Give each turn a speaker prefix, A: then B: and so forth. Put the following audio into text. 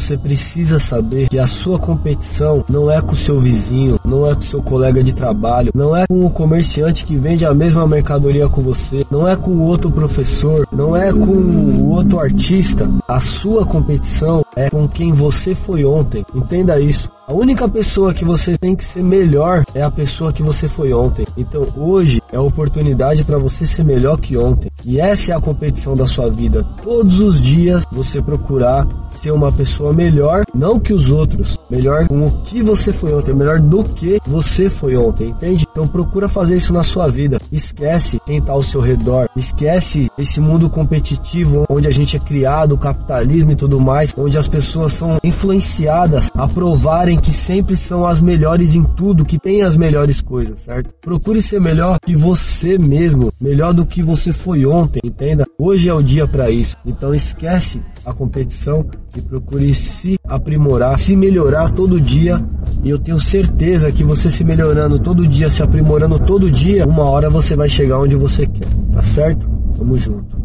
A: você precisa saber que a sua competição não é com o seu vizinho, não é com o seu colega de trabalho, não é com o comerciante que vende a mesma mercadoria com você, não é com o outro professor, não é com o outro artista. A sua competição é com quem você foi ontem. Entenda isso. A única pessoa que você tem que ser melhor é a pessoa que você foi ontem. Então hoje é a oportunidade para você ser melhor que ontem. E essa é a competição da sua vida. Todos os dias você procurar ser uma pessoa melhor, não que os outros, melhor com o que você foi ontem, melhor do que você foi ontem, entende? Então procura fazer isso na sua vida. Esquece quem está ao seu redor, esquece esse mundo competitivo onde a gente é criado, o capitalismo e tudo mais, onde as pessoas são influenciadas a provarem que sempre são as melhores em tudo, que tem as melhores coisas, certo? Procure ser melhor que você mesmo, melhor do que você foi ontem, entenda? Hoje é o dia para isso. Então esquece a competição e procure se aprimorar, se melhorar todo dia. E eu tenho certeza que você se melhorando todo dia, se aprimorando todo dia, uma hora você vai chegar onde você quer, tá certo? Tamo junto.